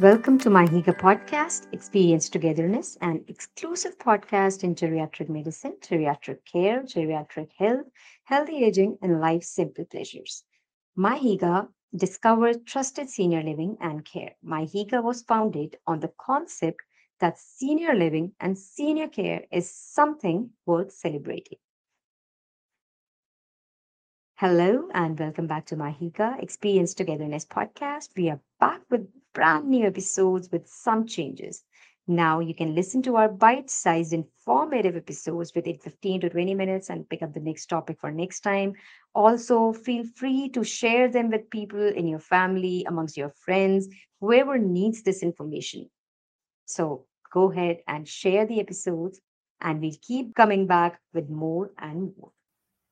Welcome to miHygge podcast, Experience Togetherness, an exclusive podcast in geriatric medicine, geriatric care, geriatric health, healthy aging, and life's simple pleasures. miHygge discovered trusted senior living and care. miHygge was founded on the concept that senior living and senior care is something worth celebrating. Hello and welcome back to miHygge Experience Togetherness podcast. We are back with brand new episodes with some changes. Now you can listen to our bite-sized informative episodes within 15 to 20 minutes and pick up the next topic for next time. Also, feel free to share them with people in your family, amongst your friends, whoever needs this information. So go ahead and share the episodes and we'll keep coming back with more and more.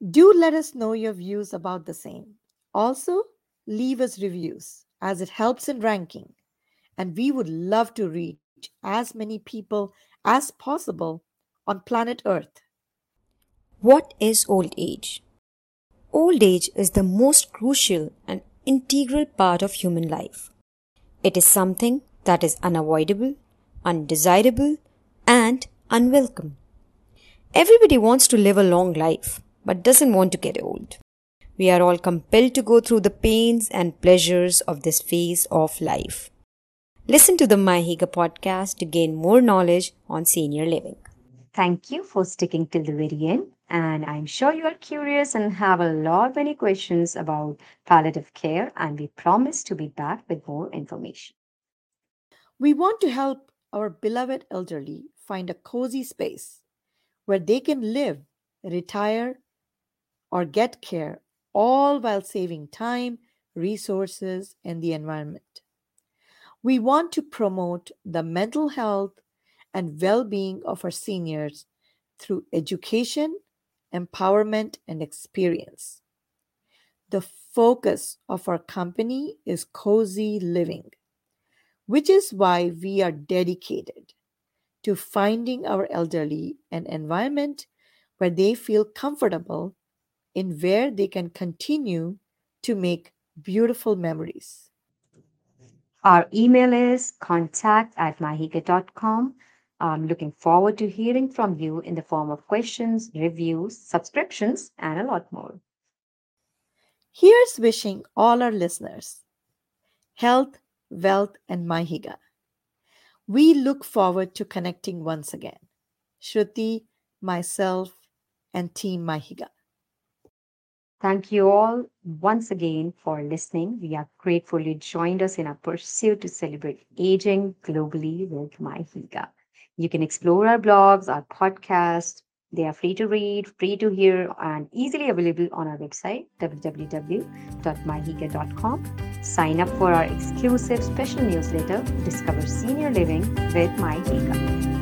Do let us know your views about the same. Also, leave us reviews as it helps in ranking, and we would love to reach as many people as possible on planet Earth. What is old age? Old age is the most crucial and integral part of human life. It is something that is unavoidable, undesirable, and unwelcome. Everybody wants to live a long life but doesn't want to get old. We are all compelled to go through the pains and pleasures of this phase of life. Listen to the miHygge podcast to gain more knowledge on senior living. Thank you for sticking till the very end. And I'm sure you are curious and have a lot many questions about palliative care, and we promise to be back with more information. We want to help our beloved elderly find a cozy space where they can live, retire, or get care, all while saving time, resources, and the environment. We want to promote the mental health and well being of our seniors through education, empowerment, and experience. The focus of our company is cozy living, which is why we are dedicated to finding our elderly an environment where they feel comfortable in where they can continue to make beautiful memories. Our email is contact at mihygge.com. I'm looking forward to hearing from you in the form of questions, reviews, subscriptions, and a lot more. Here's wishing all our listeners health, wealth, and miHygge. We look forward to connecting once again. Shruti, myself, and Team miHygge. Thank you all once again for listening. We are grateful you joined us in our pursuit to celebrate aging globally with miHygge. You can explore our blogs, our podcast. They are free to read, free to hear, and easily available on our website, www.mihygge.com. Sign up for our exclusive special newsletter, Discover Senior Living with miHygge.